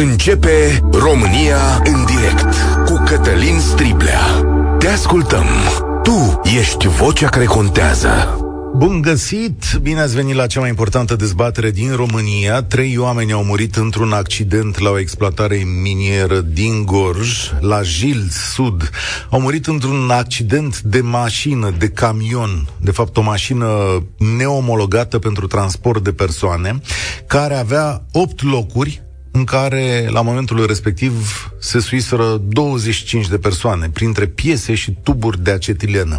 Începe România în direct cu Cătălin Striblea. Te ascultăm. Tu ești vocea care contează. Bun găsit! Bine ați venit la cea mai importantă dezbatere din România. Trei oameni au murit într-un accident la o exploatare minieră din Gorj, la Jil Sud. Au murit într-un accident de mașină, de camion, de fapt o mașină neomologată pentru transport de persoane, care avea opt locuri în care, la momentul respectiv, se suiseră 25 de persoane, printre piese și tuburi de acetilenă.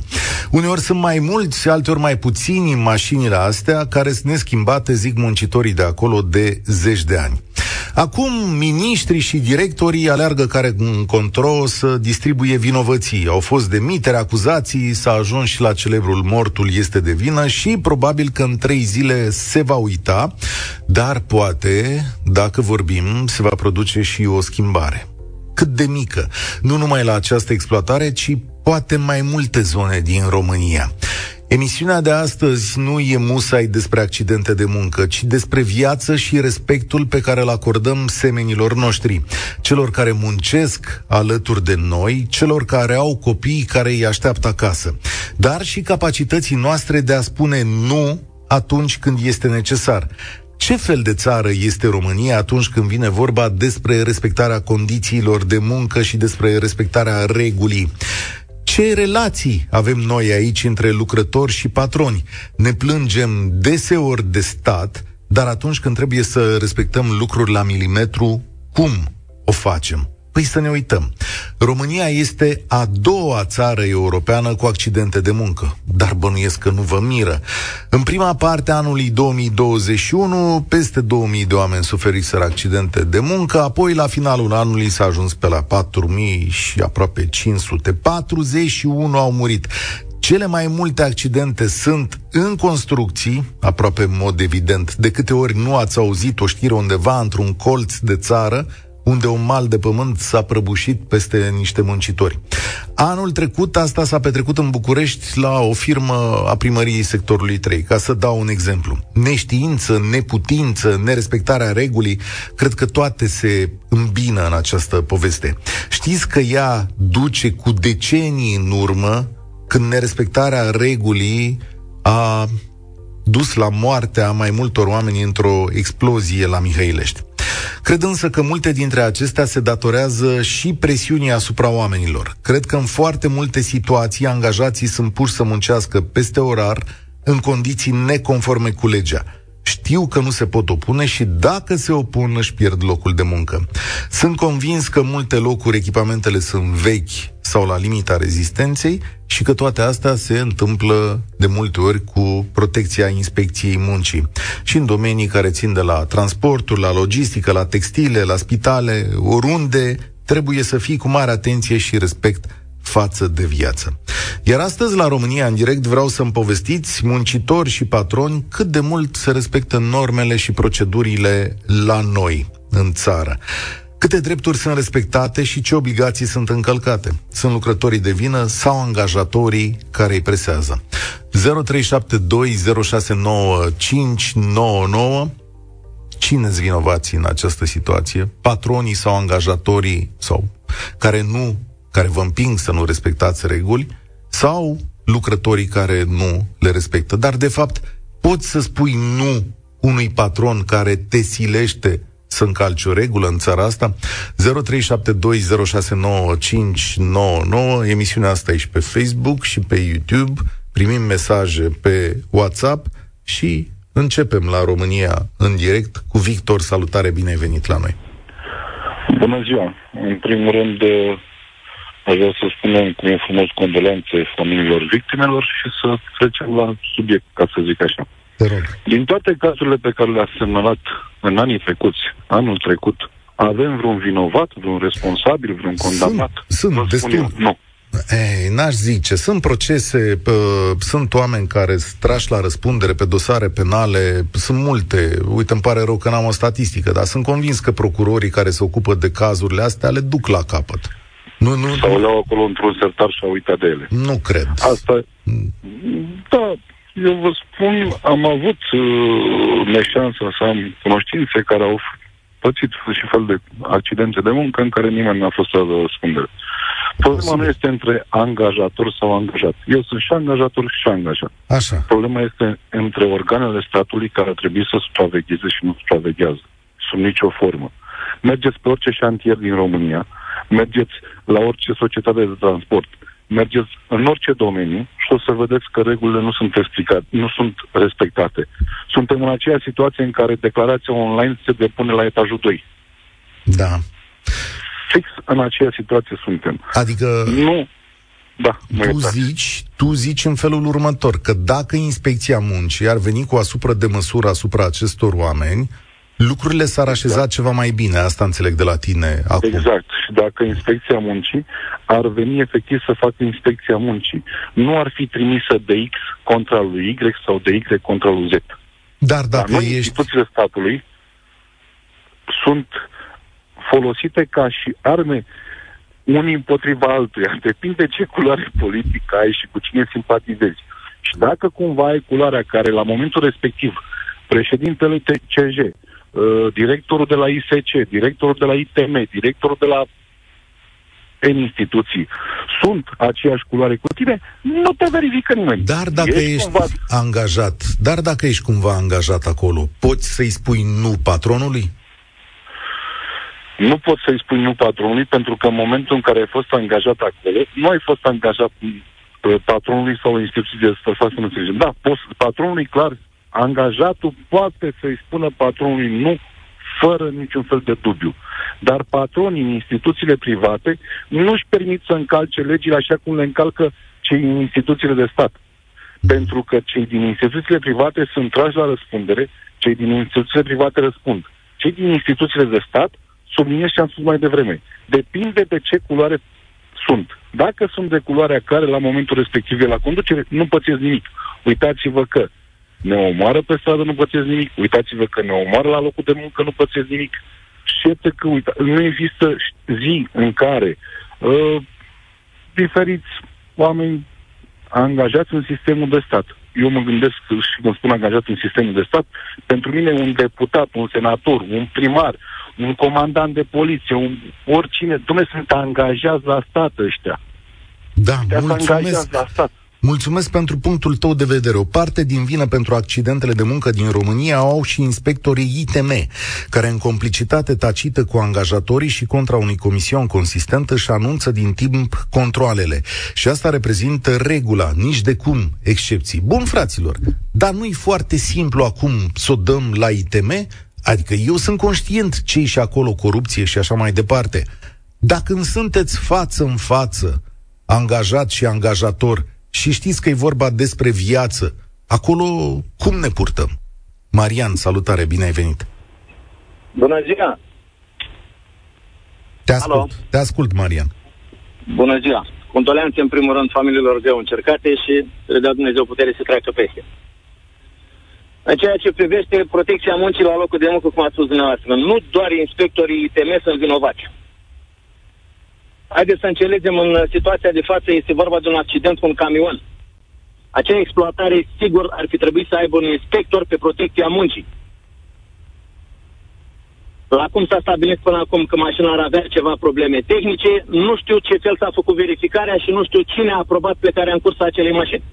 Uneori sunt mai mulți, alteori mai puțini în mașinile astea, care sunt neschimbate, zic muncitorii de acolo, de zeci de ani. Acum, miniștrii și directorii aleargă care în control să distribuie vinovății. Au fost demitere, acuzații, s-a ajuns și la celebrul mortul este de vină și probabil că în trei zile se va uita, dar poate, dacă vorbim, se va produce și o schimbare cât de mică, nu numai la această exploatare, ci poate mai multe zone din România. Emisiunea de astăzi nu e musai despre accidente de muncă, ci despre viață și respectul pe care îl acordăm semenilor noștri, celor care muncesc alături de noi, celor care au copii care îi așteaptă acasă, dar și capacității noastre de a spune nu atunci când este necesar. Ce fel de țară este România atunci când vine vorba despre respectarea condițiilor de muncă și despre respectarea regulii? Ce relații avem noi aici între lucrători și patroni? Ne plângem deseori de stat, dar atunci când trebuie să respectăm lucruri la milimetru, cum o facem? Păi să ne uităm. România este a doua țară europeană cu accidente de muncă, dar bănuiesc că nu vă miră. În prima parte a anului 2021, peste 2000 de oameni suferiseră accidente de muncă, apoi la finalul anului s-a ajuns pe la 4000 și aproape 500. 41 au murit. Cele mai multe accidente sunt în construcții, aproape în mod evident. De câte ori nu ați auzit o știre undeva într-un colț de țară, unde un mal de pământ s-a prăbușit peste niște muncitori. Anul trecut asta s-a petrecut în București la o firmă a primăriei sectorului 3, ca să dau un exemplu. Neștiință, neputință, nerespectarea regulii, cred că toate se îmbină în această poveste. Știți că ea duce cu decenii în urmă când nerespectarea regulii a dus la moartea mai multor oameni într-o explozie la Mihăilești. Cred însă că multe dintre acestea se datorează și presiunii asupra oamenilor. Cred că în foarte multe situații angajații sunt puși să muncească peste orar în condiții neconforme cu legea. Știu că nu se pot opune și dacă se opun își pierd locul de muncă. Sunt convins că multe locuri echipamentele sunt vechi sau la limita rezistenței și că toate astea se întâmplă de multe ori cu protecția inspecției muncii. Și în domenii care țin de la transporturi, la logistică, la textile, la spitale, oriunde, trebuie să fii cu mare atenție și respect față de viață. Iar astăzi, la România în direct, vreau să-mi povestiți, muncitori și patroni, cât de mult se respectă normele și procedurile la noi, în țară. Câte drepturi sunt respectate și ce obligații sunt încălcate? Sunt lucrătorii de vină sau angajatorii care îi presează? 0372069599 Cine-s vinovații în această situație? Patronii sau angajatorii sau care nu, care vă împing să nu respectați reguli sau lucrătorii care nu le respectă? Dar de fapt poți să spui nu unui patron care te silește să încalci o regulă în țara asta. 0372069599. Emisiunea asta e și pe Facebook și pe YouTube. Primim mesaje pe WhatsApp și începem la România în direct cu Victor. Salutare, bine ai venit la noi. Bună ziua! În primul rând, aș vrea să spunem cu frumos condolențe familiilor victimelor și să trecem la subiect, ca să zic așa. Te rog. Din toate cazurile pe care le-a semnalat în anii trecuți, anul trecut, avem vreun vinovat, vreun responsabil, vreun condamnat? Sunt, sunt destul. Eu, nu. Ei, n-aș zice. Sunt procese, pă, sunt oameni care strași la răspundere pe dosare penale, sunt multe. Uite, îmi pare rău că n-am o statistică, dar sunt convins că procurorii care se ocupă de cazurile astea le duc la capăt. Nu, nu, Sau le-au acolo într-un sertar și au uitat de ele. Nu cred. Asta, da, eu vă spun, am avut uh, neșansa să am cunoștințe care au pățit și fel de accidente de muncă în care nimeni n-a fost la răspundere. Problema nu este între angajator sau angajat. Eu sunt și angajator și angajat. Așa. Problema este între organele statului care trebuie să supravegheze și nu supraveghează. Sub nicio formă. Mergeți pe orice șantier din România, mergeți la orice societate de transport, mergeți în orice domeniu și o să vedeți că regulile nu sunt explicate, nu sunt respectate. Suntem în aceeași situație în care declarația online se depune la etajul 2. Da. Fix în aceeași situație suntem. Adică Nu. Da, mă tu iertați. zici, tu zici în felul următor, că dacă inspecția muncii ar veni cu asupra de măsură asupra acestor oameni, lucrurile s-ar așeza ceva mai bine. Asta înțeleg de la tine acum. Exact. Și dacă inspecția muncii ar veni efectiv să facă inspecția muncii, nu ar fi trimisă de X contra lui Y sau de Y contra lui Z. Dar Dar dacă noi, ești... instituțiile statului sunt folosite ca și arme unii împotriva altuia. Depinde ce culoare politică ai și cu cine simpatizezi. Și dacă cumva ai culoarea care la momentul respectiv președintele TCJ, uh, directorul de la ISC, directorul de la ITM, directorul de la în instituții sunt aceeași culoare cu tine, nu te verifică nimeni. Dar dacă ești, ești cumva angajat, dar dacă ești cumva angajat acolo, poți să-i spui nu patronului? Nu poți să-i spui nu patronului, pentru că în momentul în care ai fost angajat acolo, nu ai fost angajat uh, patronului sau instituției de stat, să nu înțelegem. Da, poți, patronului, clar, angajatul poate să-i spună patronului nu, fără niciun fel de dubiu. Dar patronii în instituțiile private nu-și permit să încalce legile așa cum le încalcă cei din instituțiile de stat. Pentru că cei din instituțiile private sunt trași la răspundere, cei din instituțiile private răspund. Cei din instituțiile de stat subliniez ce am spus mai devreme. Depinde de ce culoare sunt. Dacă sunt de culoarea care la momentul respectiv e la conducere, nu pățesc nimic. Uitați-vă că ne omoară pe stradă, nu pățesc nimic. Uitați-vă că ne omoară la locul de muncă, nu pățesc nimic. Și iată că uita, nu există zi în care uh, diferiți oameni angajați în sistemul de stat. Eu mă gândesc și când spun angajat în sistemul de stat, pentru mine un deputat, un senator, un primar, un comandant de poliție, un, oricine, dumneavoastră sunt angajați la stat ăștia. Da, Ăștia sunt mulțumesc. angajați la stat. Mulțumesc pentru punctul tău de vedere. O parte din vină pentru accidentele de muncă din România au și inspectorii ITM, care în complicitate tacită cu angajatorii și contra unui comision consistent își anunță din timp controlele. Și asta reprezintă regula, nici de cum excepții. Bun, fraților, dar nu-i foarte simplu acum să o dăm la ITM? Adică eu sunt conștient ce și acolo corupție și așa mai departe. Dacă când sunteți față în față, angajat și angajator, și știți că e vorba despre viață. Acolo cum ne purtăm? Marian, salutare, bine ai venit. Bună ziua! Te ascult, Alo. te ascult, Marian. Bună ziua! Condoleanțe în primul rând familiilor greu încercate și le dea Dumnezeu putere să treacă peste. În ceea ce privește protecția muncii la locul de muncă, cum ați spus dumneavoastră, nu doar inspectorii ITM sunt vinovați. Haideți să înțelegem, în situația de față este vorba de un accident cu un camion. Acea exploatare, sigur, ar fi trebuit să aibă un inspector pe protecția muncii. La cum s-a stabilit până acum că mașina ar avea ceva probleme tehnice, nu știu ce fel s-a făcut verificarea și nu știu cine a aprobat plecarea în cursa acelei mașini.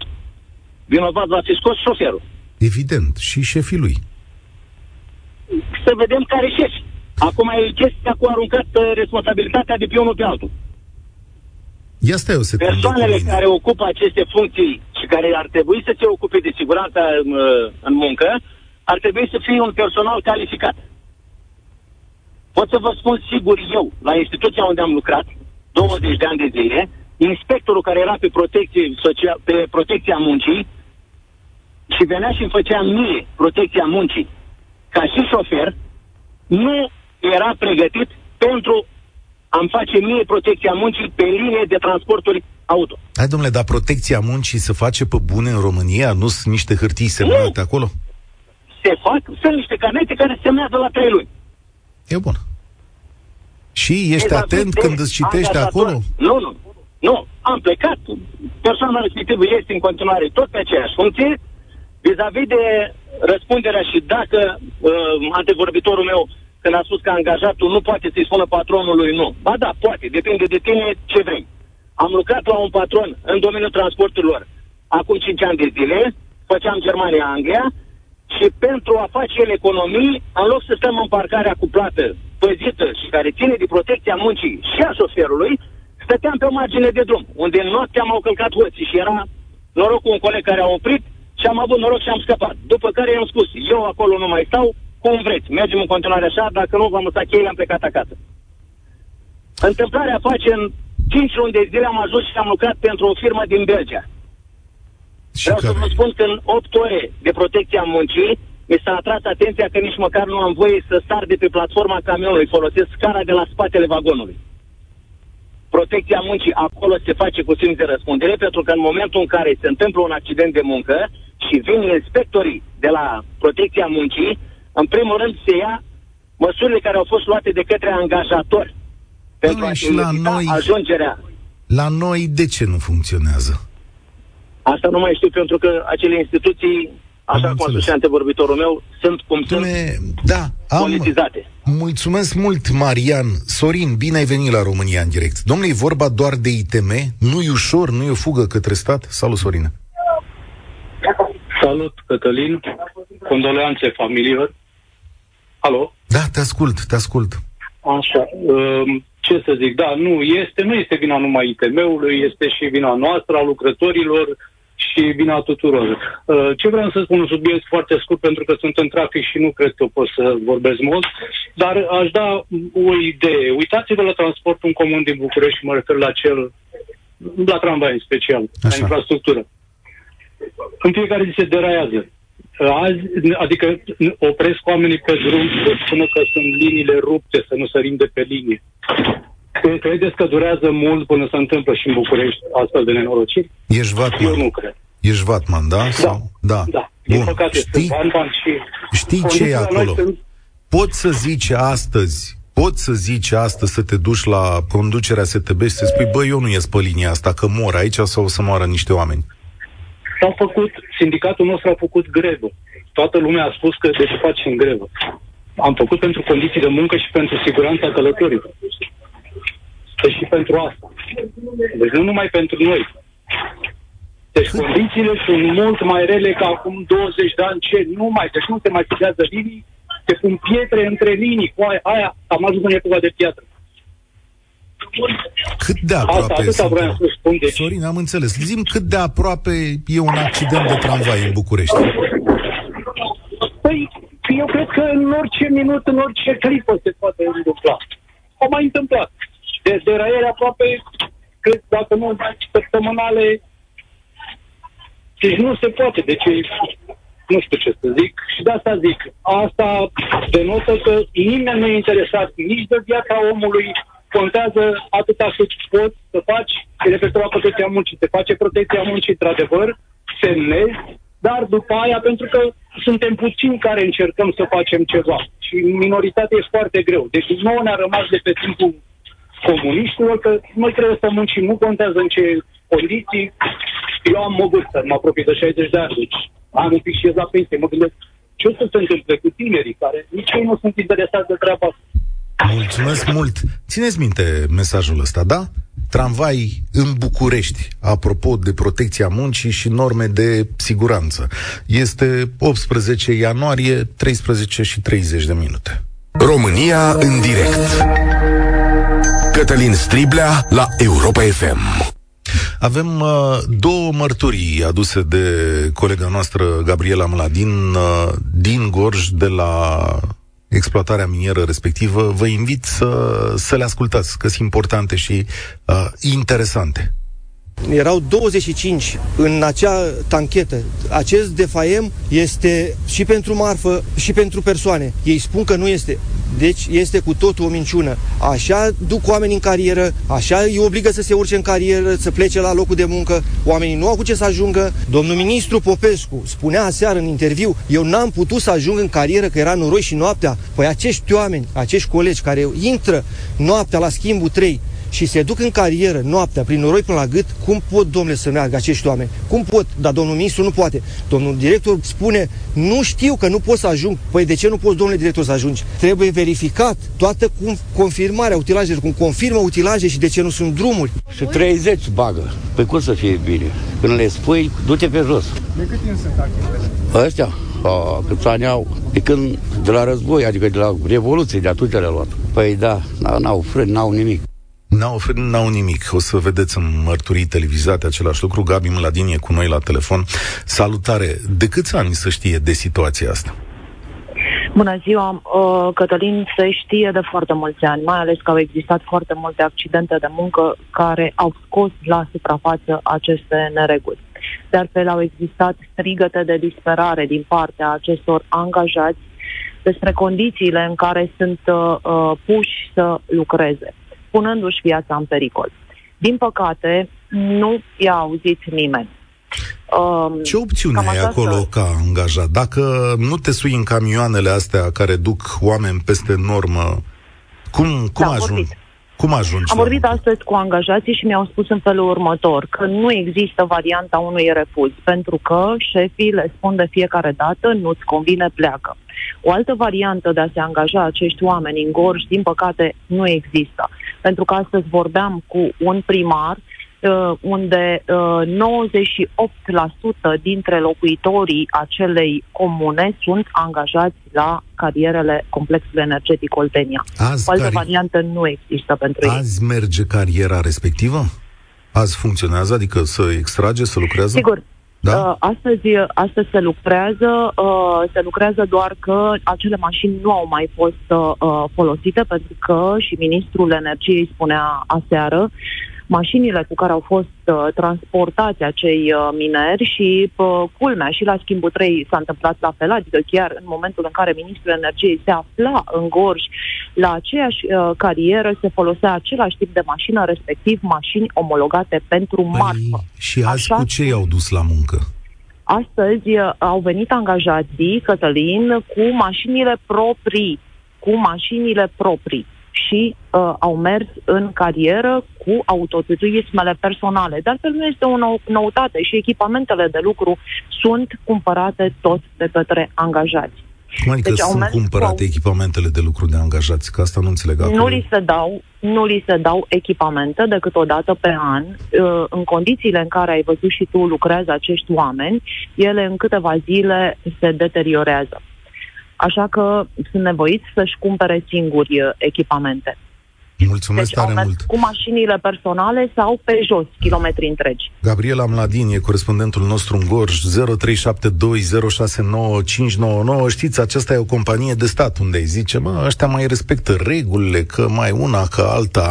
Vinovat va fi scos șoferul. Evident, și șefii lui. Să vedem care șef. Acum e chestia cu aruncat uh, responsabilitatea de pe unul pe altul. Ia stai o secundă Persoanele cu mine. care ocupă aceste funcții și care ar trebui să se ocupe de siguranța în, uh, în muncă, ar trebui să fie un personal calificat. Pot să vă spun sigur eu, la instituția unde am lucrat, 20 de ani de zile, inspectorul care era pe protecție, social, pe protecția muncii și venea și îmi făcea mie protecția muncii ca și șofer, nu era pregătit pentru a-mi face mie protecția muncii pe linie de transporturi auto. Hai, domnule, dar protecția muncii se face pe bune în România? Nu sunt niște hârtii semnate acolo? Se fac, sunt niște carnete care se semnează la trei luni. E bun. Și ești Vis-a-vis atent de când îți citești angajator. acolo? Nu, nu. Nu. Am plecat. Persoana respectivă este în continuare tot pe aceeași funcție. Vis-a-vis de răspunderea și dacă uh, antevorbitorul meu când a spus că angajatul nu poate să-i spună patronului nu. Ba da, poate, depinde de tine ce vrei. Am lucrat la un patron în domeniul transporturilor acum 5 ani de zile, făceam Germania-Anglia și pentru a face el economii, în loc să stăm în parcarea cu plată păzită și care ține de protecția muncii și a șoferului, stăteam pe o margine de drum, unde noaptea m-au călcat hoții și era noroc cu un coleg care a oprit și am avut noroc și am scăpat. După care i-am spus, eu acolo nu mai stau, cum vreți, mergem în continuare așa, dacă nu v-am lăsat cheile, am plecat acasă. Întâmplarea face în 5 luni de zile am ajuns și am lucrat pentru o firmă din Belgia. Și Vreau care? să vă spun că în 8 ore de protecție a muncii mi s-a atras atenția că nici măcar nu am voie să sar de pe platforma camionului, folosesc scara de la spatele vagonului. Protecția muncii acolo se face cu simț de răspundere, pentru că în momentul în care se întâmplă un accident de muncă și vin inspectorii de la protecția muncii, în primul rând se ia măsurile care au fost luate de către angajatori pentru Dom'le, a și la evita noi- ajungerea. La noi de ce nu funcționează? Asta nu mai știu pentru că acele instituții, așa cum a înțeles. spus și antevorbitorul meu, sunt cum sunt Dom'le, da, am... politizate. Mulțumesc mult, Marian. Sorin, bine ai venit la România în direct. Domnule, e vorba doar de ITM? Nu e ușor? Nu e o fugă către stat? Salut, Sorin. Salut, Cătălin. Condoleanțe familiilor. Alo? Da, te ascult, te ascult. Așa. um, Ce să zic? Da, nu este, nu este vina numai ITM-ului, este și vina noastră, a lucrătorilor și vina tuturor. Uh, Ce vreau să spun un subiect foarte scurt, pentru că sunt în trafic și nu cred că pot să vorbesc mult, dar aș da o idee. Uitați-vă la transportul în comun din București, mă refer la cel, la tramvai în special, la Așa. infrastructură. În fiecare zi se deraiază. Azi, adică opresc oamenii pe drum până că sunt liniile rupte, să nu sărim de pe linie. Cre- Credeți că durează mult până se întâmplă și în București astfel de nenorociri? Ești Eu vatman. nu cred. Ești vatman, da? Sau? Da. Da. Din Bun. păcate, Știi, sunt bani, bani și... știi ce e condițiile noi acolo? sunt- Poți să zici astăzi, poți să zici astăzi să te duci la conducerea STB și să spui, bă, eu nu ies pe linia asta, că mor aici sau o să moară niște oameni. S-au făcut, sindicatul nostru a făcut grevă. Toată lumea a spus că de ce facem grevă. Am făcut pentru condiții de muncă și pentru siguranța călătorilor. Deci și pentru asta. Deci nu numai pentru noi. Deci condițiile sunt mult mai rele ca acum 20 de ani. Ce? Nu mai. Deci nu se mai fidează linii, se pun pietre între linii. Cu aia, aia am ajuns în epoca de piatră. Cât de Asta, aproape atâta suntem? vreau să spun. Deci, Sorin, am înțeles. Zim cât de aproape e un accident de tramvai în București. Păi, eu cred că în orice minut, în orice clipă se poate întâmpla. A mai întâmplat. De deraiere aproape, cred, dacă nu, săptămânale, deci nu se poate. Deci, nu știu ce să zic. Și de asta zic. Asta denotă că nimeni nu e interesat nici de viața omului, contează atâta cât poți să faci referitor la protecția muncii. Se face protecția muncii, într-adevăr, semnezi, dar după aia, pentru că suntem puțini care încercăm să facem ceva și minoritatea e foarte greu. Deci nouă ne-a rămas de pe timpul comuniștilor că noi trebuie să muncim, nu contează în ce condiții. Eu am o vârstă, mă apropie de 60 de ani, deci am un pic și ies la pensie. Mă gândesc ce o să se întâmple cu tinerii care nici ei nu sunt interesați de treaba asta. Mulțumesc mult. Țineți minte mesajul ăsta, da? Tramvai în București, apropo de protecția muncii și norme de siguranță. Este 18 ianuarie, 13 și 30 de minute. România în direct. Cătălin Striblea la Europa FM. Avem uh, două mărturii aduse de colega noastră, Gabriela Mladin, uh, din Gorj, de la exploatarea minieră respectivă. Vă invit să, să le ascultați, că sunt importante și uh, interesante. Erau 25 în acea tanchetă. Acest defaiem este și pentru marfă și pentru persoane. Ei spun că nu este. Deci este cu totul o minciună. Așa duc oamenii în carieră, așa îi obligă să se urce în carieră, să plece la locul de muncă. Oamenii nu au cu ce să ajungă. Domnul ministru Popescu spunea aseară în interviu, eu n-am putut să ajung în carieră că era noroi și noaptea. Păi acești oameni, acești colegi care intră noaptea la schimbul 3 și se duc în carieră noaptea prin noroi până la gât, cum pot, domnule, să meargă acești oameni? Cum pot? Dar domnul ministru nu poate. Domnul director spune, nu știu că nu pot să ajung. Păi de ce nu poți, domnule director, să ajungi? Trebuie verificat toată cum confirmarea utilajelor, cum confirmă utilaje și de ce nu sunt drumuri. Și 30 bagă. Păi cum să fie bine? Când le spui, du-te pe jos. De cât timp sunt active? Ăstea, a, câți ani au? De când, de la război, adică de la Revoluție, de atunci le-a luat. Păi da, n-au frâni, n-au nimic. N-au, n-au nimic. O să vedeți în mărturii televizate același lucru. Gabi Mladin e cu noi la telefon. Salutare! De câți ani să știe de situația asta? Bună ziua! Uh, Cătălin se știe de foarte mulți ani, mai ales că au existat foarte multe accidente de muncă care au scos la suprafață aceste nereguli. De altfel, au existat strigăte de disperare din partea acestor angajați despre condițiile în care sunt uh, uh puși să lucreze punându-și viața în pericol. Din păcate, nu i-a auzit nimeni. Um, Ce opțiune ai acolo ca angajat? Dacă nu te sui în camioanele astea care duc oameni peste normă, cum, cum da, ajungi? Vorbit. Cum ajungi? Am vorbit astăzi cu angajații și mi-au spus în felul următor că nu există varianta unui refuz, pentru că șefii le spun de fiecare dată nu-ți convine, pleacă. O altă variantă de a se angaja acești oameni în gorj, din păcate, nu există. Pentru că astăzi vorbeam cu un primar uh, unde uh, 98% dintre locuitorii acelei comune sunt angajați la carierele complexului energetic Oltenia. Azi o altă cari... variantă nu există pentru ei. Azi merge cariera respectivă? Azi funcționează? Adică să extrage, să lucrează? Sigur, da? Uh, astăzi, astăzi se lucrează, uh, se lucrează doar că acele mașini nu au mai fost uh, folosite pentru că și ministrul energiei spunea aseară mașinile cu care au fost uh, transportați acei uh, mineri și uh, culmea și la schimbul 3 s-a întâmplat la fel, adică chiar în momentul în care ministrul energiei se afla în Gorj la aceeași uh, carieră se folosea același tip de mașină, respectiv mașini omologate pentru păi, marfă. Și azi Așa cu ce i-au dus la muncă? Astăzi uh, au venit angajații, Cătălin, cu mașinile proprii, cu mașinile proprii și uh, au mers în carieră cu autoturismele personale. De altfel nu este o nou- noutate și echipamentele de lucru sunt cumpărate tot de către angajați. Cum adică deci sunt cumpărate cu... echipamentele de lucru de angajați? Că asta nu înțeleg acolo. Nu li se dau, nu li se dau echipamente decât o dată pe an. Uh, în condițiile în care ai văzut și tu lucrează acești oameni, ele în câteva zile se deteriorează. Așa că sunt nevoiți să-și cumpere singuri uh, echipamente. Mulțumesc deci tare mult. cu mașinile personale sau pe jos, kilometri întregi. Gabriela Mladin e corespondentul nostru în Gorj, 0372069599. Știți, aceasta e o companie de stat unde îi zice, mă, ăștia mai respectă regulile, că mai una, că alta.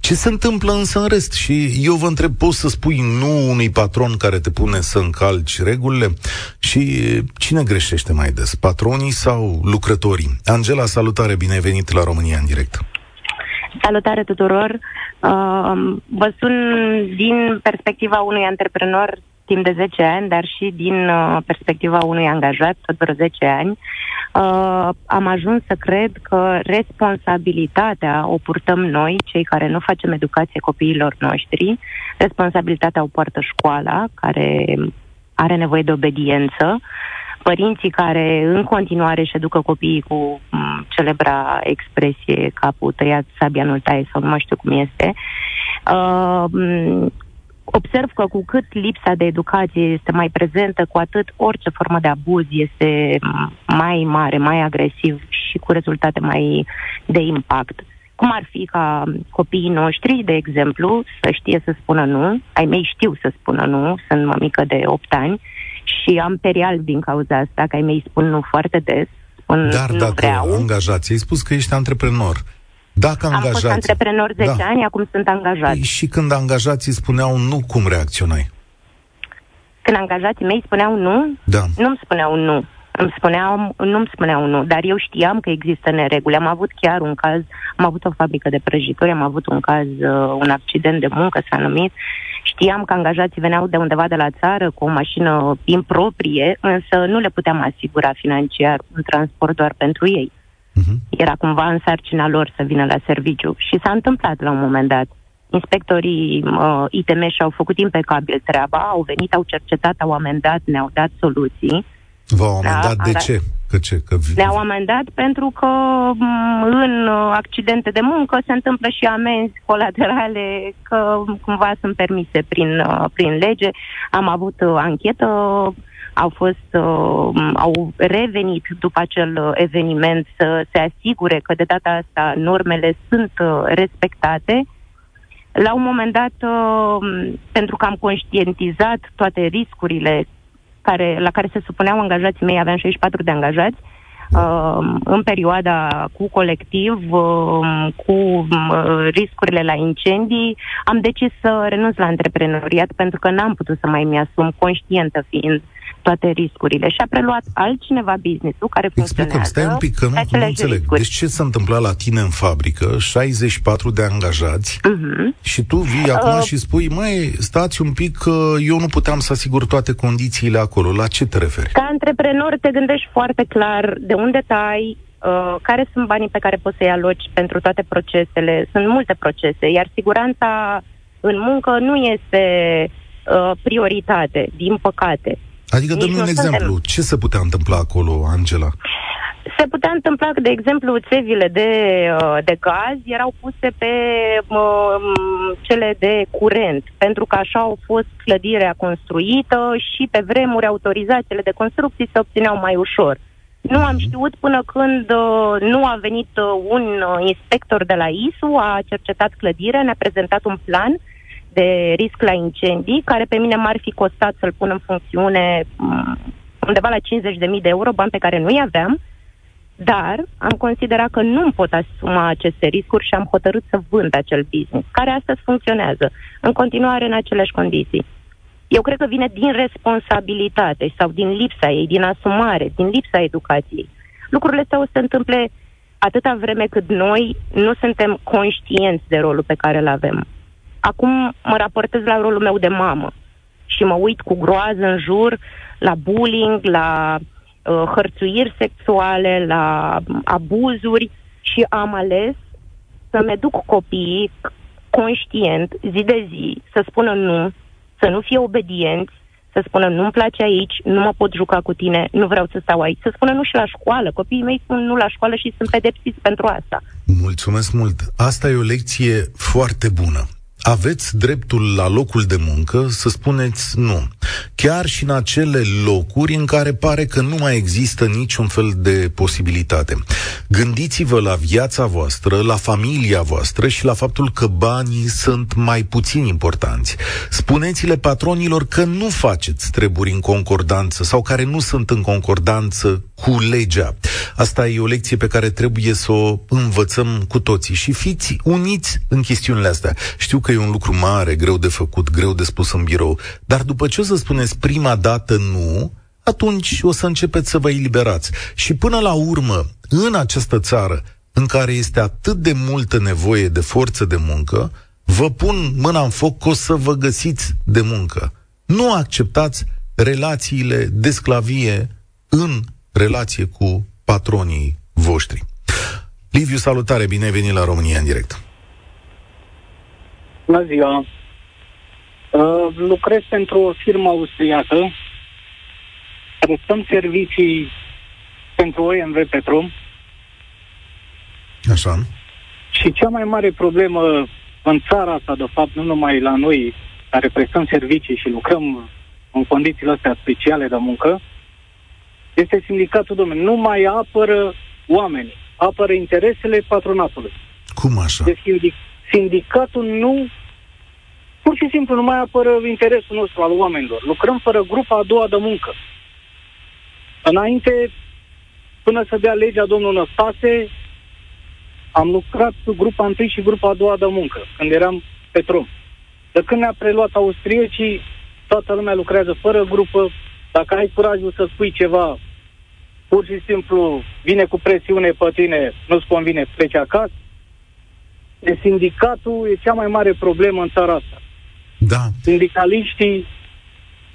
Ce se întâmplă însă în rest? Și eu vă întreb, poți să spui nu unui patron care te pune să încalci regulile? Și cine greșește mai des, patronii sau lucrătorii? Angela, salutare, bine ai venit la România în direct. Salutare tuturor! Uh, vă sun din perspectiva unui antreprenor timp de 10 ani, dar și din uh, perspectiva unui angajat, tot vreo 10 ani. Uh, am ajuns să cred că responsabilitatea o purtăm noi, cei care nu facem educație copiilor noștri. Responsabilitatea o poartă școala, care are nevoie de obediență părinții care în continuare își educă copiii cu m, celebra expresie capul tăiat, sabia nu taie sau nu mai știu cum este, uh, observ că cu cât lipsa de educație este mai prezentă, cu atât orice formă de abuz este mai mare, mai agresiv și cu rezultate mai de impact. Cum ar fi ca copiii noștri, de exemplu, să știe să spună nu, ai mei știu să spună nu, sunt mămică de 8 ani, și am perial din cauza asta, că ai mei spun nu foarte des. Spun Dar nu dacă vreau. angajați, ai spus că ești antreprenor. Dacă angajați... Am fost antreprenor 10 da. ani, acum sunt angajat. Păi și când angajații spuneau nu, cum reacționai? Când angajații mei spuneau nu, da. nu-mi spuneau nu. Îmi spuneau, nu-mi spuneau nu, dar eu știam că există nereguli. Am avut chiar un caz, am avut o fabrică de prăjituri, am avut un caz, uh, un accident de muncă s-a numit Știam că angajații veneau de undeva de la țară cu o mașină improprie, însă nu le puteam asigura financiar un transport doar pentru ei. Uh-huh. Era cumva în sarcina lor să vină la serviciu și s-a întâmplat la un moment dat. Inspectorii uh, ITM și-au făcut impecabil treaba, au venit, au cercetat, au amendat, ne-au dat soluții. V-au amendat da, de ce? Că ce? Că... Ne-au amendat pentru că mm, în accidente de muncă se întâmplă și amenzi colaterale că cumva sunt permise prin, uh, prin lege. Am avut uh, anchetă, au fost, uh, au revenit după acel eveniment să se asigure că de data asta normele sunt respectate. La un moment dat, pentru că am conștientizat toate riscurile care, la care se supuneau angajații mei, aveam 64 de angajați, uh, în perioada cu colectiv, uh, cu uh, riscurile la incendii, am decis să renunț la antreprenoriat pentru că n-am putut să mai mi-asum, conștientă fiind, toate riscurile și a preluat altcineva business-ul care funcționează. Stai un pic, că nu, nu înțeleg. Riscuri. Deci ce s-a întâmplat la tine în fabrică? 64 de angajați uh-huh. și tu vii uh, acum și spui, mai stați un pic că eu nu puteam să asigur toate condițiile acolo. La ce te referi? Ca antreprenor te gândești foarte clar de unde tai, Uh, care sunt banii pe care poți să-i aloci pentru toate procesele. Sunt multe procese, iar siguranța în muncă nu este uh, prioritate, din păcate. Adică, dă un exemplu. Suntem... Ce se putea întâmpla acolo, Angela? Se putea întâmpla că, de exemplu, țevile de, uh, de gaz erau puse pe uh, cele de curent, pentru că așa au fost clădirea construită și pe vremuri autorizațiile de construcții se obțineau mai ușor. Nu am știut până când uh, nu a venit uh, un uh, inspector de la ISU, a cercetat clădirea, ne-a prezentat un plan uh, de risc la incendii, care pe mine m-ar fi costat să-l pun în funcțiune mm, undeva la 50.000 de euro, bani pe care nu-i aveam, dar am considerat că nu îmi pot asuma aceste riscuri și am hotărât să vând acel business, care astăzi funcționează în continuare în aceleași condiții. Eu cred că vine din responsabilitate sau din lipsa ei, din asumare, din lipsa educației. Lucrurile astea o să se întâmple atâta vreme cât noi nu suntem conștienți de rolul pe care îl avem. Acum mă raportez la rolul meu de mamă și mă uit cu groază în jur la bullying, la uh, hărțuiri sexuale, la abuzuri și am ales să-mi educ copiii conștient, zi de zi, să spună nu, să nu fie obedienți, să spună nu-mi place aici, nu mă pot juca cu tine, nu vreau să stau aici, să spună nu și la școală. Copiii mei spun nu la școală și sunt pedepsiți pentru asta. Mulțumesc mult. Asta e o lecție foarte bună aveți dreptul la locul de muncă să spuneți nu. Chiar și în acele locuri în care pare că nu mai există niciun fel de posibilitate. Gândiți-vă la viața voastră, la familia voastră și la faptul că banii sunt mai puțin importanți. Spuneți-le patronilor că nu faceți treburi în concordanță sau care nu sunt în concordanță cu legea. Asta e o lecție pe care trebuie să o învățăm cu toții și fiți uniți în chestiunile astea. Știu că e un lucru mare, greu de făcut, greu de spus în birou, dar după ce o să spuneți prima dată nu, atunci o să începeți să vă eliberați. Și până la urmă, în această țară, în care este atât de multă nevoie de forță de muncă, vă pun mâna în foc că o să vă găsiți de muncă. Nu acceptați relațiile de sclavie în relație cu patronii voștri. Liviu, salutare, bine ai venit la România în direct. Bună ziua! Uh, lucrez pentru o firmă austriacă. Prestăm servicii pentru OMV Petrom. Așa. Și cea mai mare problemă în țara asta, de fapt, nu numai la noi, care prestăm servicii și lucrăm în condițiile astea speciale de muncă, este sindicatul, domnule. Nu mai apără oamenii, apără interesele patronatului. Cum așa? Deci sindic- sindicatul nu pur și simplu nu mai apără interesul nostru al oamenilor. Lucrăm fără grupa a doua de muncă. Înainte, până să dea legea domnul Năstase, am lucrat cu grupa întâi și grupa a doua de muncă, când eram pe trom. De când ne-a preluat austriecii, toată lumea lucrează fără grupă. Dacă ai curajul să spui ceva, pur și simplu vine cu presiune pe tine, nu-ți convine, pleci acasă. De sindicatul e cea mai mare problemă în țara asta. Da. Sindicaliștii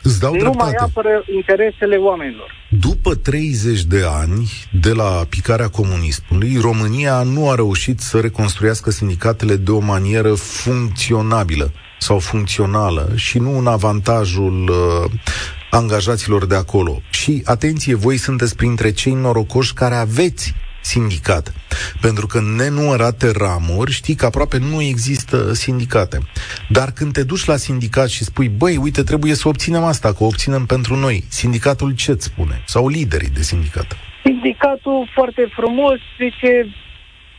Îți dau nu dreptate. mai apără interesele oamenilor. Dup- după 30 de ani de la picarea comunismului, România nu a reușit să reconstruiască sindicatele de o manieră funcționabilă sau funcțională și nu în avantajul uh, angajaților de acolo. Și, atenție, voi sunteți printre cei norocoși care aveți sindicat. Pentru că în nenumărate ramuri știi că aproape nu există sindicate. Dar când te duci la sindicat și spui, băi, uite, trebuie să obținem asta, că o obținem pentru noi, sindicatul ce îți spune? Sau liderii de sindicat? Sindicatul foarte frumos zice,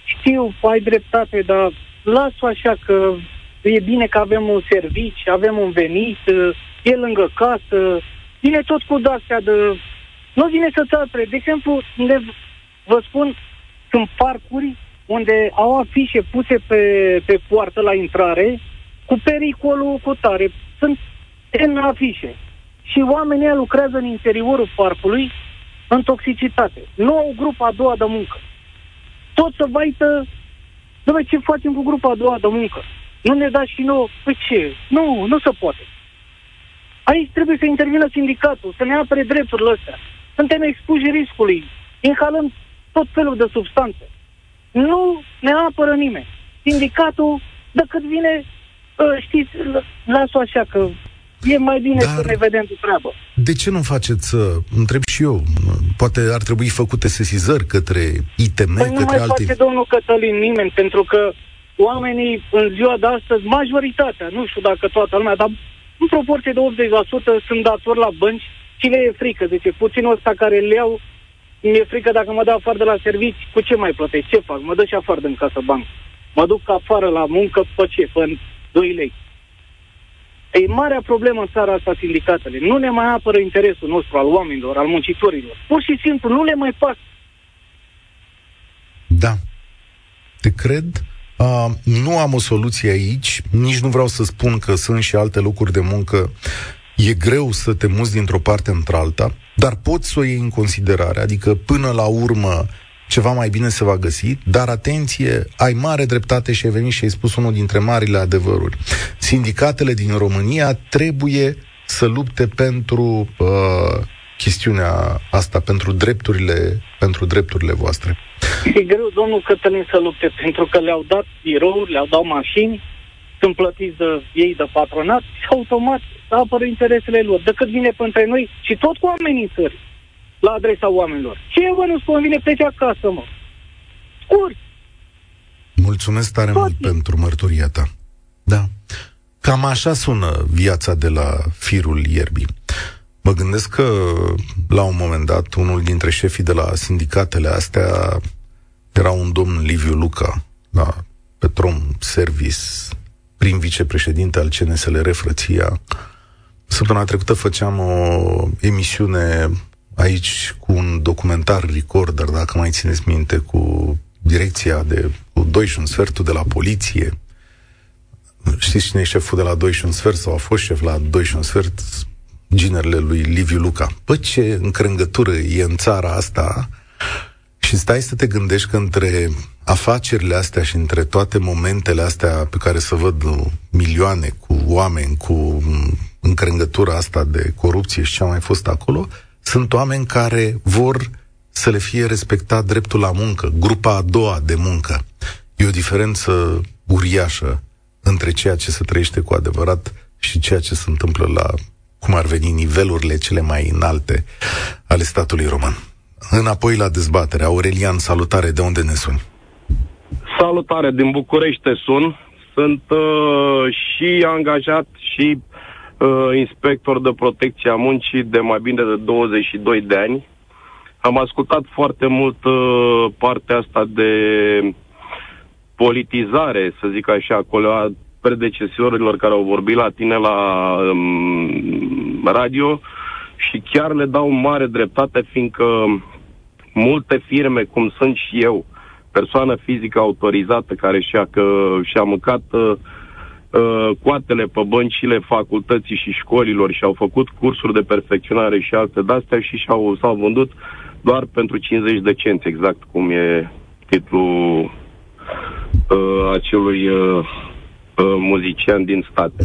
știu, ai dreptate, dar las-o așa că e bine că avem un serviciu, avem un venit, e lângă casă, vine tot cu astea de... Nu vine să-ți apre. De exemplu, ne vă spun, sunt parcuri unde au afișe puse pe, pe poartă la intrare cu pericolul cu tare. Sunt în afișe. Și oamenii lucrează în interiorul parcului în toxicitate. Nu au grupa a doua de muncă. Tot să vaită, Dom'le, ce facem cu grupa a doua de muncă? Nu ne dați și nouă? Păi ce? Nu, nu se poate. Aici trebuie să intervină sindicatul, să ne apere drepturile astea. Suntem expuși riscului. Inhalăm tot felul de substanțe. Nu ne apără nimeni. Sindicatul, de cât vine, ă, știți, las-o așa că e mai bine Dar să ne vedem de treabă. De ce nu faceți, uh, întreb și eu, poate ar trebui făcute sesizări către ITM, păi către nu mai alte... face domnul Cătălin nimeni, pentru că oamenii în ziua de astăzi, majoritatea, nu știu dacă toată lumea, dar în proporție de 80% sunt datori la bănci și le e frică. Deci puțin ăsta care le iau mi-e frică dacă mă dau afară de la servici, cu ce mai plătesc? Ce fac? Mă dă și afară din casă bancă. Mă duc afară la muncă, pe ce? Pe 2 lei. E marea problemă în țara asta sindicatele. Nu ne mai apără interesul nostru al oamenilor, al muncitorilor. Pur și simplu, nu le mai fac. Da. Te cred. Uh, nu am o soluție aici, nici nu vreau să spun că sunt și alte locuri de muncă e greu să te muți dintr-o parte într-alta, dar poți să o iei în considerare, adică până la urmă ceva mai bine se va găsi, dar atenție, ai mare dreptate și ai venit și ai spus unul dintre marile adevăruri. Sindicatele din România trebuie să lupte pentru uh, chestiunea asta, pentru drepturile, pentru drepturile voastre. E greu, domnul Cătălin, să lupte, pentru că le-au dat birouri, le-au dat mașini, sunt plătiți de ei de patronat și automat apără interesele lor. Decât vine pentru noi și tot cu amenințări la adresa oamenilor. Ce vă nu-ți convine plece acasă, mă? Scurt. Mulțumesc tare Poate. mult pentru mărturia ta. Da. Cam așa sună viața de la firul ierbii. Mă gândesc că la un moment dat unul dintre șefii de la sindicatele astea era un domn Liviu Luca, la Petrom Service, prim vicepreședinte al CNSLR Frăția. Săptămâna trecută făceam o emisiune aici cu un documentar recorder, dacă mai țineți minte, cu direcția de cu 2 și un sfertul de la poliție. Știți cine e șeful de la 2 și un sfert sau a fost șef la 2 și un sfert? Ginerele lui Liviu Luca. Păi ce încrângătură e în țara asta și stai să te gândești că între afacerile astea și între toate momentele astea pe care să văd milioane cu oameni, cu încrângătura asta de corupție și ce a mai fost acolo, sunt oameni care vor să le fie respectat dreptul la muncă, grupa a doua de muncă. E o diferență uriașă între ceea ce se trăiește cu adevărat și ceea ce se întâmplă la, cum ar veni, nivelurile cele mai înalte ale statului român. Înapoi la dezbatere. Aurelian, salutare, de unde ne suni? Salutare, din București te sun. Sunt uh, și angajat și uh, inspector de protecție a muncii de mai bine de 22 de ani. Am ascultat foarte mult uh, partea asta de politizare, să zic așa, acolo a predecesorilor care au vorbit la tine la um, radio și chiar le dau mare dreptate, fiindcă multe firme, cum sunt și eu, persoană fizică autorizată care și-a, că, și-a mâncat uh, uh, coatele pe băncile facultății și școlilor și au făcut cursuri de perfecționare și alte de-astea și și-au, s-au vândut doar pentru 50 de cenți, exact cum e titlul uh, acelui uh, uh, muzician din state.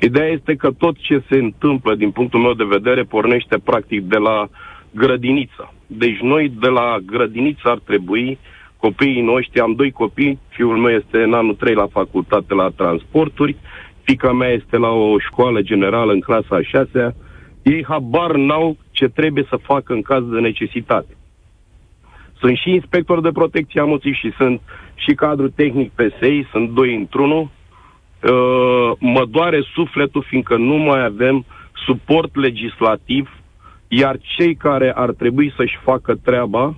Ideea este că tot ce se întâmplă, din punctul meu de vedere, pornește practic de la grădiniță. Deci noi de la grădiniță ar trebui copiii noștri, am doi copii, fiul meu este în anul 3 la facultate la transporturi, fica mea este la o școală generală în clasa a șasea, ei habar n-au ce trebuie să facă în caz de necesitate. Sunt și inspector de protecție a moții și sunt și cadru tehnic PSI, sunt doi într-unul. Uh, mă doare sufletul fiindcă nu mai avem suport legislativ, iar cei care ar trebui să-și facă treaba,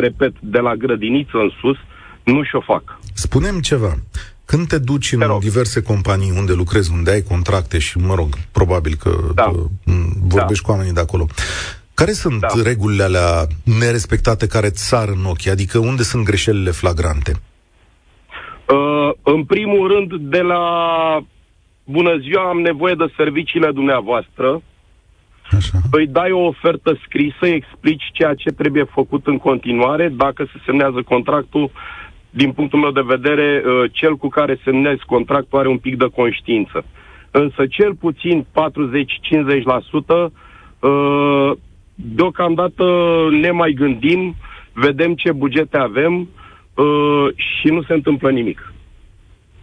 repet, de la grădiniță în sus, nu și-o fac. Spunem ceva. Când te duci în diverse companii unde lucrezi, unde ai contracte și, mă rog, probabil că da. vorbești da. cu oamenii de acolo, care sunt da. regulile alea nerespectate care îți sar în ochi? Adică unde sunt greșelile flagrante? Uh, în primul rând, de la bună ziua, am nevoie de serviciile dumneavoastră. Așa. Îi dai o ofertă scrisă, explici ceea ce trebuie făcut în continuare. Dacă se semnează contractul, din punctul meu de vedere, uh, cel cu care semnezi contractul are un pic de conștiință. Însă cel puțin 40-50% uh, deocamdată ne mai gândim, vedem ce bugete avem uh, și nu se întâmplă nimic.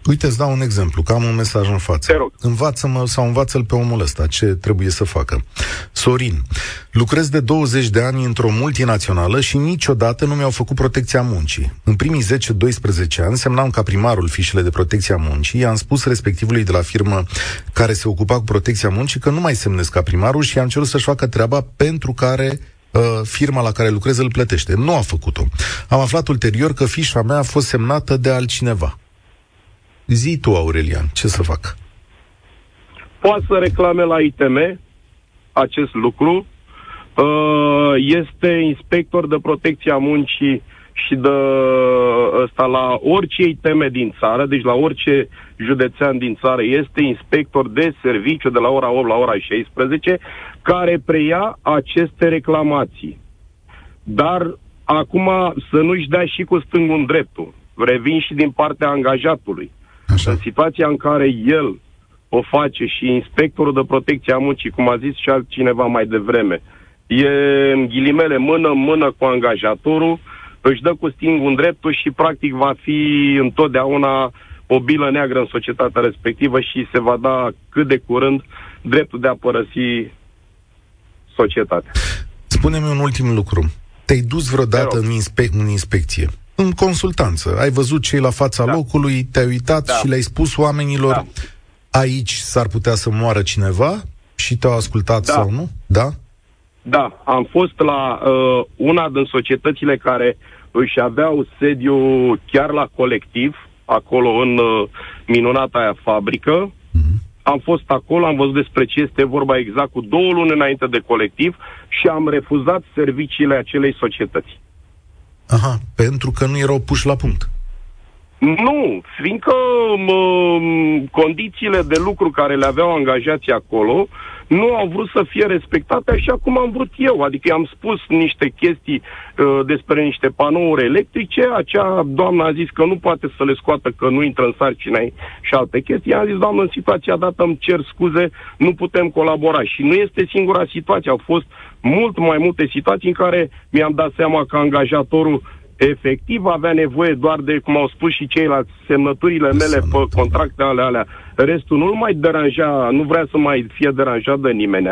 Uite, îți dau un exemplu, că am un mesaj în față. Te rog. Învață-mă sau învață-l pe omul ăsta ce trebuie să facă. Sorin, lucrez de 20 de ani într-o multinațională și niciodată nu mi-au făcut protecția muncii. În primii 10-12 ani semnam ca primarul fișele de protecția muncii, i-am spus respectivului de la firmă care se ocupa cu protecția muncii că nu mai semnez ca primarul și i-am cerut să-și facă treaba pentru care uh, firma la care lucrez îl plătește. Nu a făcut-o. Am aflat ulterior că fișa mea a fost semnată de altcineva. Zi tu, Aurelian, ce să fac? Poate să reclame la ITM acest lucru. Uh, este inspector de protecție a muncii și de ăsta la orice ITM din țară, deci la orice județean din țară, este inspector de serviciu de la ora 8 la ora 16, care preia aceste reclamații. Dar acum să nu-și dea și cu stângul în dreptul. Revin și din partea angajatului. Așa. În situația în care el o face și inspectorul de protecție a muncii, cum a zis și altcineva mai devreme, e în ghilimele mână-mână cu angajatorul, își dă cu stingul în dreptul și practic va fi întotdeauna o bilă neagră în societatea respectivă și se va da cât de curând dreptul de a părăsi societatea. Spune-mi un ultim lucru. Te-ai dus vreodată în, inspe- în inspecție? În consultanță. Ai văzut cei la fața da. locului, te-ai uitat da. și le-ai spus oamenilor da. aici s-ar putea să moară cineva și te-au ascultat da. sau nu? Da? Da, am fost la uh, una din societățile care își aveau sediu chiar la colectiv, acolo în uh, minunata aia fabrică. Mm-hmm. Am fost acolo, am văzut despre ce este vorba exact cu două luni înainte de colectiv și am refuzat serviciile acelei societăți. Aha, pentru că nu erau puși la punct. Nu, fiindcă mă, condițiile de lucru care le aveau angajații acolo nu au vrut să fie respectate așa cum am vrut eu. Adică am spus niște chestii uh, despre niște panouri electrice, acea doamnă a zis că nu poate să le scoată, că nu intră în sarcina ei și alte chestii. Am zis, doamnă, în situația dată îmi cer scuze, nu putem colabora. Și nu este singura situație, au fost mult mai multe situații în care mi-am dat seama că angajatorul efectiv avea nevoie doar de, cum au spus și ceilalți, semnăturile mele pe contractele alea. Restul nu-l mai deranja, nu vrea să mai fie deranjat de nimeni.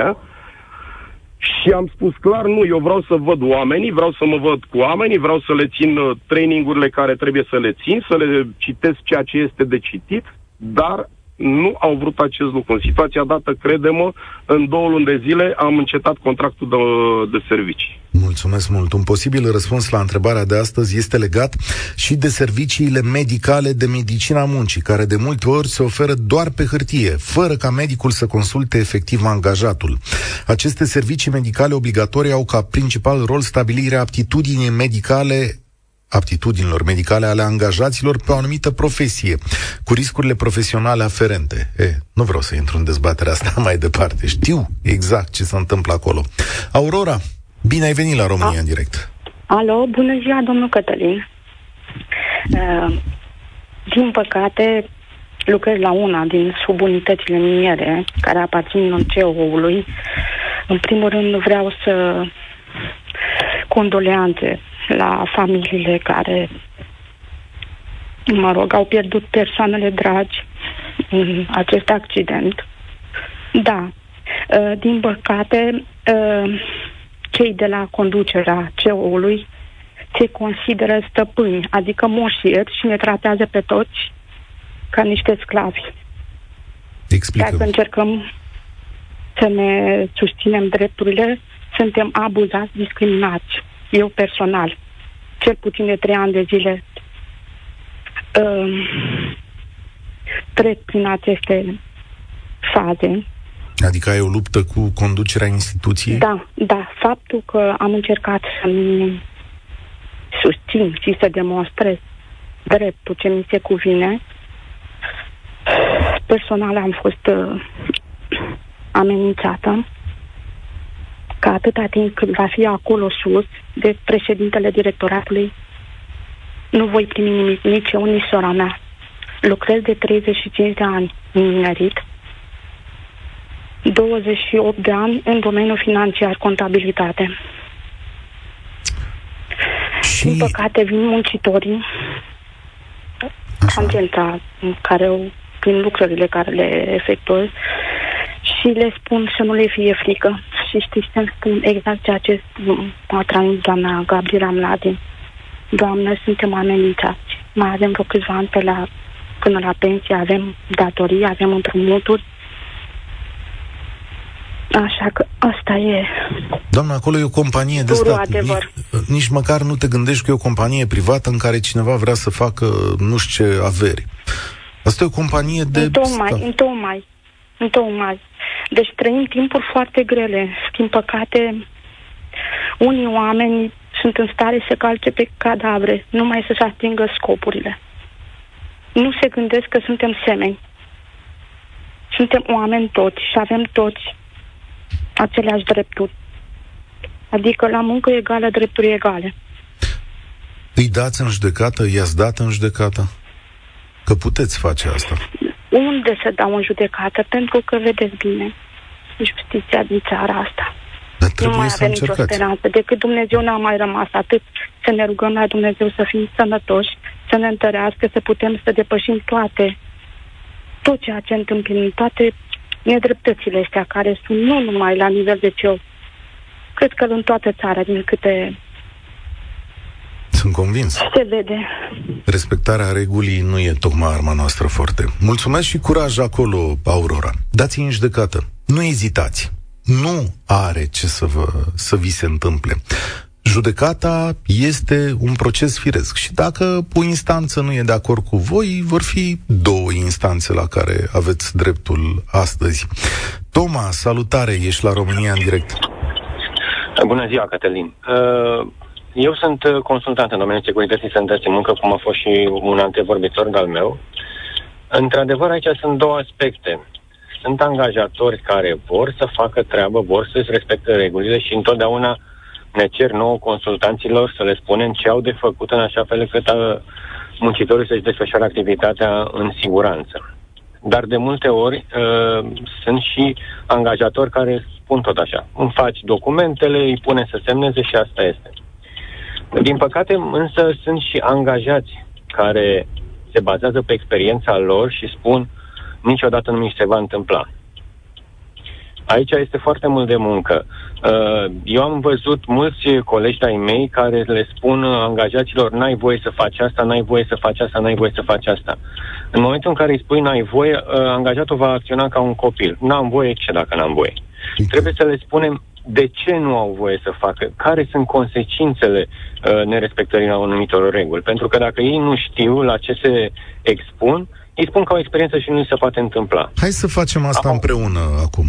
Și am spus clar, nu, eu vreau să văd oamenii, vreau să mă văd cu oamenii, vreau să le țin uh, trainingurile care trebuie să le țin, să le citesc ceea ce este de citit, dar nu au vrut acest lucru. În situația dată, credem, în două luni de zile am încetat contractul de, de servicii. Mulțumesc mult. Un posibil răspuns la întrebarea de astăzi este legat și de serviciile medicale de medicina muncii, care de multe ori se oferă doar pe hârtie, fără ca medicul să consulte efectiv angajatul. Aceste servicii medicale obligatorii au ca principal rol stabilirea aptitudinii medicale aptitudinilor medicale ale angajaților pe o anumită profesie, cu riscurile profesionale aferente. E, nu vreau să intru în dezbaterea asta mai departe. Știu exact ce se întâmplă acolo. Aurora, bine ai venit la România A- în direct. Alo, bună ziua, domnul Cătălin. Uh, din păcate, lucrez la una din subunitățile miniere care aparțin în CEO-ului. În primul rând vreau să condoleanțe la familiile care, mă rog, au pierdut persoanele dragi în acest accident. Da, uh, din păcate, uh, cei de la conducerea CEO-ului se consideră stăpâni, adică moșieri și ne tratează pe toți ca niște sclavi. Explică. Dacă încercăm să ne susținem drepturile, suntem abuzați, discriminați. Eu personal, cel puțin de trei ani de zile, uh, trec prin aceste faze. Adică ai o luptă cu conducerea instituției? Da, da. Faptul că am încercat să-mi susțin și să demonstrez dreptul ce mi se cuvine, personal am fost uh, amenințată că atâta timp cât va fi acolo sus de președintele directoratului, nu voi primi nimic, nici eu, nici sora mea. Lucrez de 35 de ani în minerit, 28 de ani în domeniul financiar, contabilitate. Și... Din păcate vin muncitorii, tangenta care, prin lucrările care le efectuez, și le spun să nu le fie frică. Și știți să spun exact ceea ce a transmis doamna Gabriela Mladin. Doamnă, suntem amenințați. Mai avem vreo câțiva ani pe la, până la pensie, avem datorii, avem împrumuturi. Așa că asta e. Doamna, acolo e o companie de stat. Adevăr. Nici, nici măcar nu te gândești că e o companie privată în care cineva vrea să facă nu știu ce averi. Asta e o companie de Întocmai, stat. întocmai, întocmai. Deci trăim timpuri foarte grele. Din păcate, unii oameni sunt în stare să calce pe cadavre, numai să-și atingă scopurile. Nu se gândesc că suntem semeni. Suntem oameni toți și avem toți aceleași drepturi. Adică la muncă egală, drepturi egale. Îi dați în judecată? I-ați dat în judecată? Că puteți face asta unde să dau în judecată, pentru că, vedeți bine, justiția din țara asta. Dar nu mai avem nicio speranță. Decât Dumnezeu n-a mai rămas atât să ne rugăm la Dumnezeu să fim sănătoși, să ne întărească, să putem să depășim toate, tot ceea ce întâmplă, toate nedreptățile astea care sunt nu numai la nivel de CEO, cred că în toată țara, din câte sunt convins. Se vede. Respectarea regulii nu e tocmai arma noastră foarte. Mulțumesc și curaj acolo, Aurora. Dați în judecată. Nu ezitați. Nu are ce să, vă, să vi se întâmple. Judecata este un proces firesc și dacă o instanță nu e de acord cu voi, vor fi două instanțe la care aveți dreptul astăzi. Toma, salutare, ești la România în direct. Bună ziua, Cătălin. Uh, eu sunt uh, consultant în domeniul securității și sănătății muncă, cum a fost și un antevorbitor de-al meu. Într-adevăr, aici sunt două aspecte. Sunt angajatori care vor să facă treabă, vor să-și respecte regulile și întotdeauna ne cer nouă consultanților să le spunem ce au de făcut în așa fel încât uh, muncitorii să-și desfășoare activitatea în siguranță. Dar de multe ori uh, sunt și angajatori care spun tot așa. Îmi faci documentele, îi pune să semneze și asta este. Din păcate, însă, sunt și angajați care se bazează pe experiența lor și spun niciodată nu mi se va întâmpla. Aici este foarte mult de muncă. Uh, eu am văzut mulți colegi ai mei care le spun angajaților n-ai voie să faci asta, n-ai voie să faci asta, n-ai voie să faci asta. În momentul în care îi spui n-ai voie, uh, angajatul va acționa ca un copil. N-am voie, ce dacă n-am voie? Trebuie să le spunem de ce nu au voie să facă, care sunt consecințele uh, nerespectării anumitor reguli. Pentru că dacă ei nu știu la ce se expun, ei spun că au experiență și nu se poate întâmpla. Hai să facem asta Aha. împreună acum,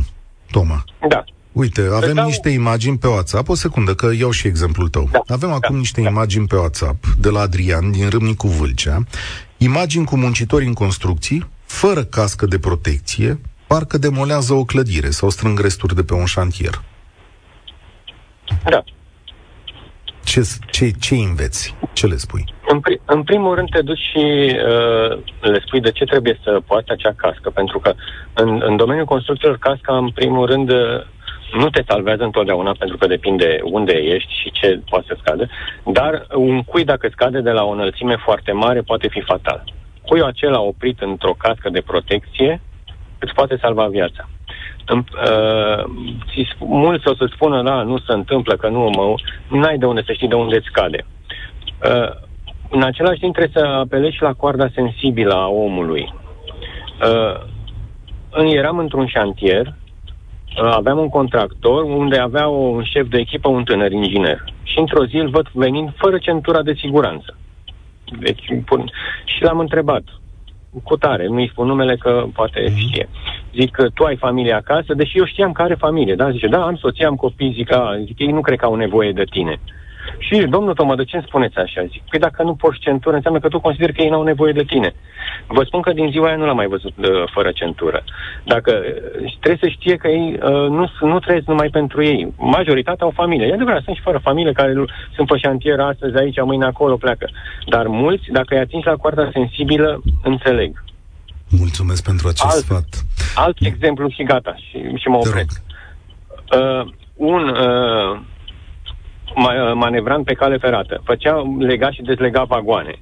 Toma. Da. Uite, avem dau... niște imagini pe WhatsApp, o secundă, că iau și exemplul tău. Da. Avem da. acum niște da. imagini pe WhatsApp de la Adrian din Râmnicu Vâlcea, imagini cu muncitori în construcții, fără cască de protecție, parcă demolează o clădire sau strâng resturi de pe un șantier. Da. Ce, ce, ce înveți? Ce le spui? În, pri- în primul rând te duci și uh, le spui de ce trebuie să poată acea cască, pentru că în, în domeniul construcțiilor casca, în primul rând, uh, nu te salvează întotdeauna pentru că depinde unde ești și ce poate să scade, dar un cui dacă scade de la o înălțime foarte mare poate fi fatal. Cuiul acela oprit într-o cască de protecție îți poate salva viața. Uh, mulți o să spună, da, nu se întâmplă, că nu mă... N-ai de unde să știi de unde îți scade. Uh, în același timp trebuie să apelezi și la coarda sensibilă a omului. Uh, eram într-un șantier, uh, aveam un contractor unde avea un șef de echipă, un tânăr inginer. Și într-o zi îl văd venind fără centura de siguranță. Deci, pun... și l-am întrebat, cu tare, nu-i spun numele că poate mm-hmm. știe. Zic că tu ai familie acasă, deși eu știam că are familie, da? Zice, da, am soție, am copii, zic, a, zic, ei nu cred că au nevoie de tine. Și, domnul Toma, de ce îmi spuneți așa? Zic, păi dacă nu porți centură, înseamnă că tu consideri că ei n-au nevoie de tine. Vă spun că din ziua aia nu l-am mai văzut uh, fără centură. Dacă uh, trebuie să știe că ei uh, nu, nu trăiesc numai pentru ei. Majoritatea au familie. E adevărat, sunt și fără familie care sunt pe șantier astăzi, aici, mâine acolo, pleacă. Dar mulți, dacă îi atingi la coarda sensibilă, înțeleg. Mulțumesc pentru acest alt, sfat. Alt exemplu și gata, și, și mă opresc. Uh, un uh, Uh, manevrant pe cale ferată. Făcea, lega și dezlega vagoane.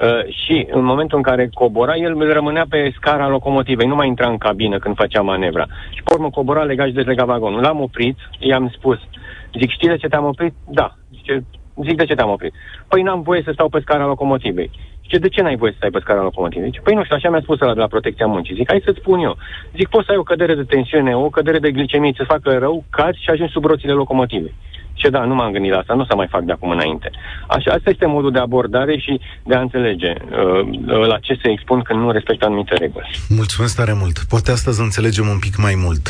Uh, și în momentul în care cobora, el rămânea pe scara locomotivei, nu mai intra în cabină când făcea manevra. Și pe urmă cobora, lega și dezlega vagonul. L-am oprit, i-am spus, zic, știi de ce te-am oprit? Da. Zice, zic, de ce te-am oprit? Păi n-am voie să stau pe scara locomotivei. Zice, de ce n-ai voie să stai pe scara locomotivei? Zice, păi nu știu, așa mi-a spus ăla de la protecția muncii. Zic, hai să-ți spun eu. Zic, poți să ai o cădere de tensiune, o cădere de glicemie, să facă rău, cazi și ajungi sub roțile locomotivei. Ce da, nu m-am gândit la asta, nu o să mai fac de acum înainte. Așa, asta este modul de abordare și de a înțelege uh, uh, la ce se expun când nu respectă anumite reguli. Mulțumesc tare mult. Poate astăzi înțelegem un pic mai mult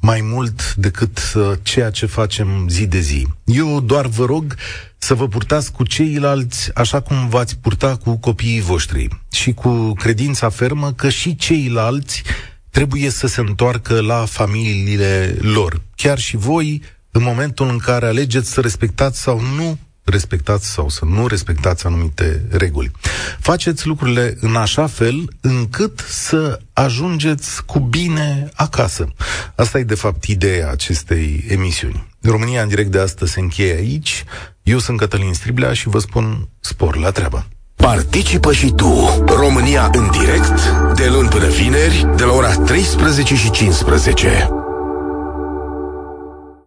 mai mult decât uh, ceea ce facem zi de zi. Eu doar vă rog să vă purtați cu ceilalți așa cum v-ați purta cu copiii voștri și cu credința fermă că și ceilalți trebuie să se întoarcă la familiile lor. Chiar și voi în momentul în care alegeți să respectați sau nu respectați sau să nu respectați anumite reguli. Faceți lucrurile în așa fel încât să ajungeți cu bine acasă. Asta e de fapt ideea acestei emisiuni. România în direct de astăzi se încheie aici. Eu sunt Cătălin Striblea și vă spun spor la treabă. Participă și tu, România în direct, de luni până vineri, de la ora 13 și 15.